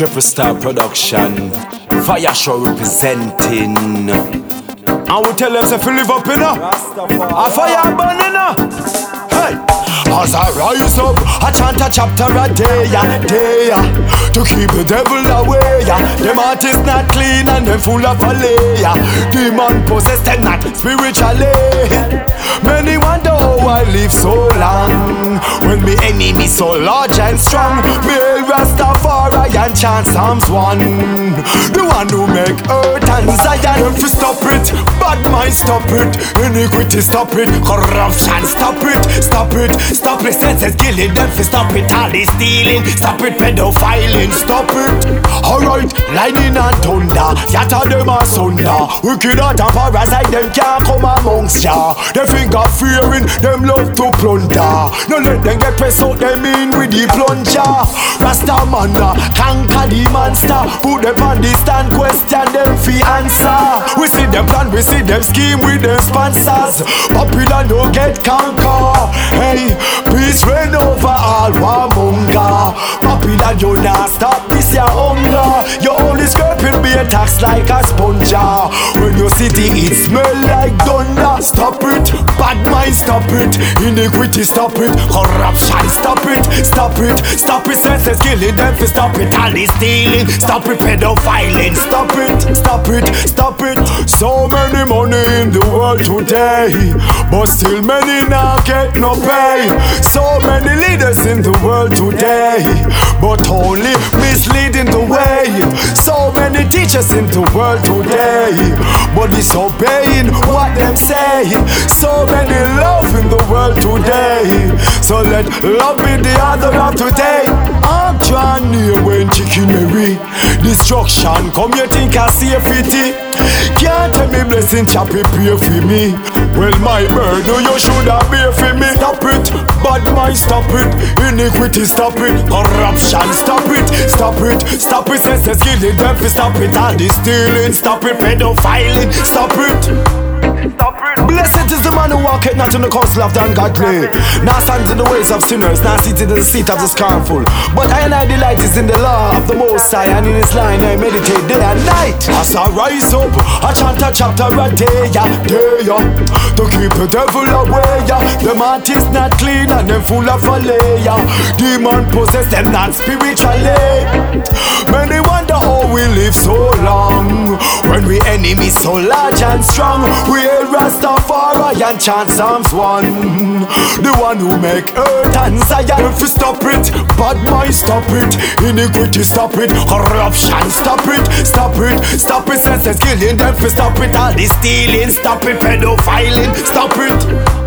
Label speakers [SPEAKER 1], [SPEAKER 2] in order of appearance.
[SPEAKER 1] Tripplestar Production, Fhiyahshua representing. And we tell them if you live up in a fire burning. Hey, as I rise up, I chant a chapter a day, a day, to keep the devil away. Them heart is not clean and them full of a layer. Demon possessed and not spiritually. Many wonder how I live so long when me enemy so large and strong. Chant Psalms 1 The one who make earth and Zion If stop it, bad mind stop it. Iniquity stop it, corruption stop it. Stop it, stop it, senses killing Them fi stop it, all this stealing. Stop it, pedophiling, stop it. Alright, lightning and thunder. Scatter them asunder. Wicked out and parasite them can't come amongst ya. They think of fearing, them love to plunder. No let them get pressed out, them in with the plunger. Rasta man uh, conquer the monster. Put them on the stand, question them fi answer. We see them plan, we see them scheme with them sponsors. Popular no get conquer. Hey, peace reign over all warmonger. Popular you not stop this your hunger. You only scraping be a tax like a sponge. When you city it smell like thunder. Stop it, bad mind stop it, iniquity stop it, corruption stop it, stop it, stop it, them to stop it all the stealing Stop it pedophiling Stop it, stop it, stop it. So many money in the world today But still many now get no pay. So many leaders in the world today But only misleading the way. So many teachers in the world today But disobeying what them say So many love in the world today. So let love be the other of today. I'm trying near when chicken Mary Destruction. Come you think I fitty Can't tell me blessing chop it pray for me. Well my bird no you should have bear for me. Stop it, bad mind stop it. Iniquity stop it, corruption stop it. Stop it, stop it, senses killing them stop it. All this stealing, stop it, pedophiling, stop it Blessed is the man who walketh not in the counsel of the ungodly, nor stands in the ways of sinners, nor seated in the seat of the scornful. But I and I delight is in the law of the Most High, and in His line I meditate day and night. As I rise up, I chant a chapter a day, yeah, day, yeah, to keep the devil away. Yeah. The heart is not clean and them full of a layer. Demon possess them not spiritually. Eh. Many wonder how we live so long. When we enemy so large and strong. We hail Rastafari and chant Psalms 1 The one who make earth and Zion If we stop it, bad mind stop it. Iniquity stop it, corruption stop it. Stop it, stop it, senses killing them fi stop it. All this stealing, stop it, pedophiling, stop it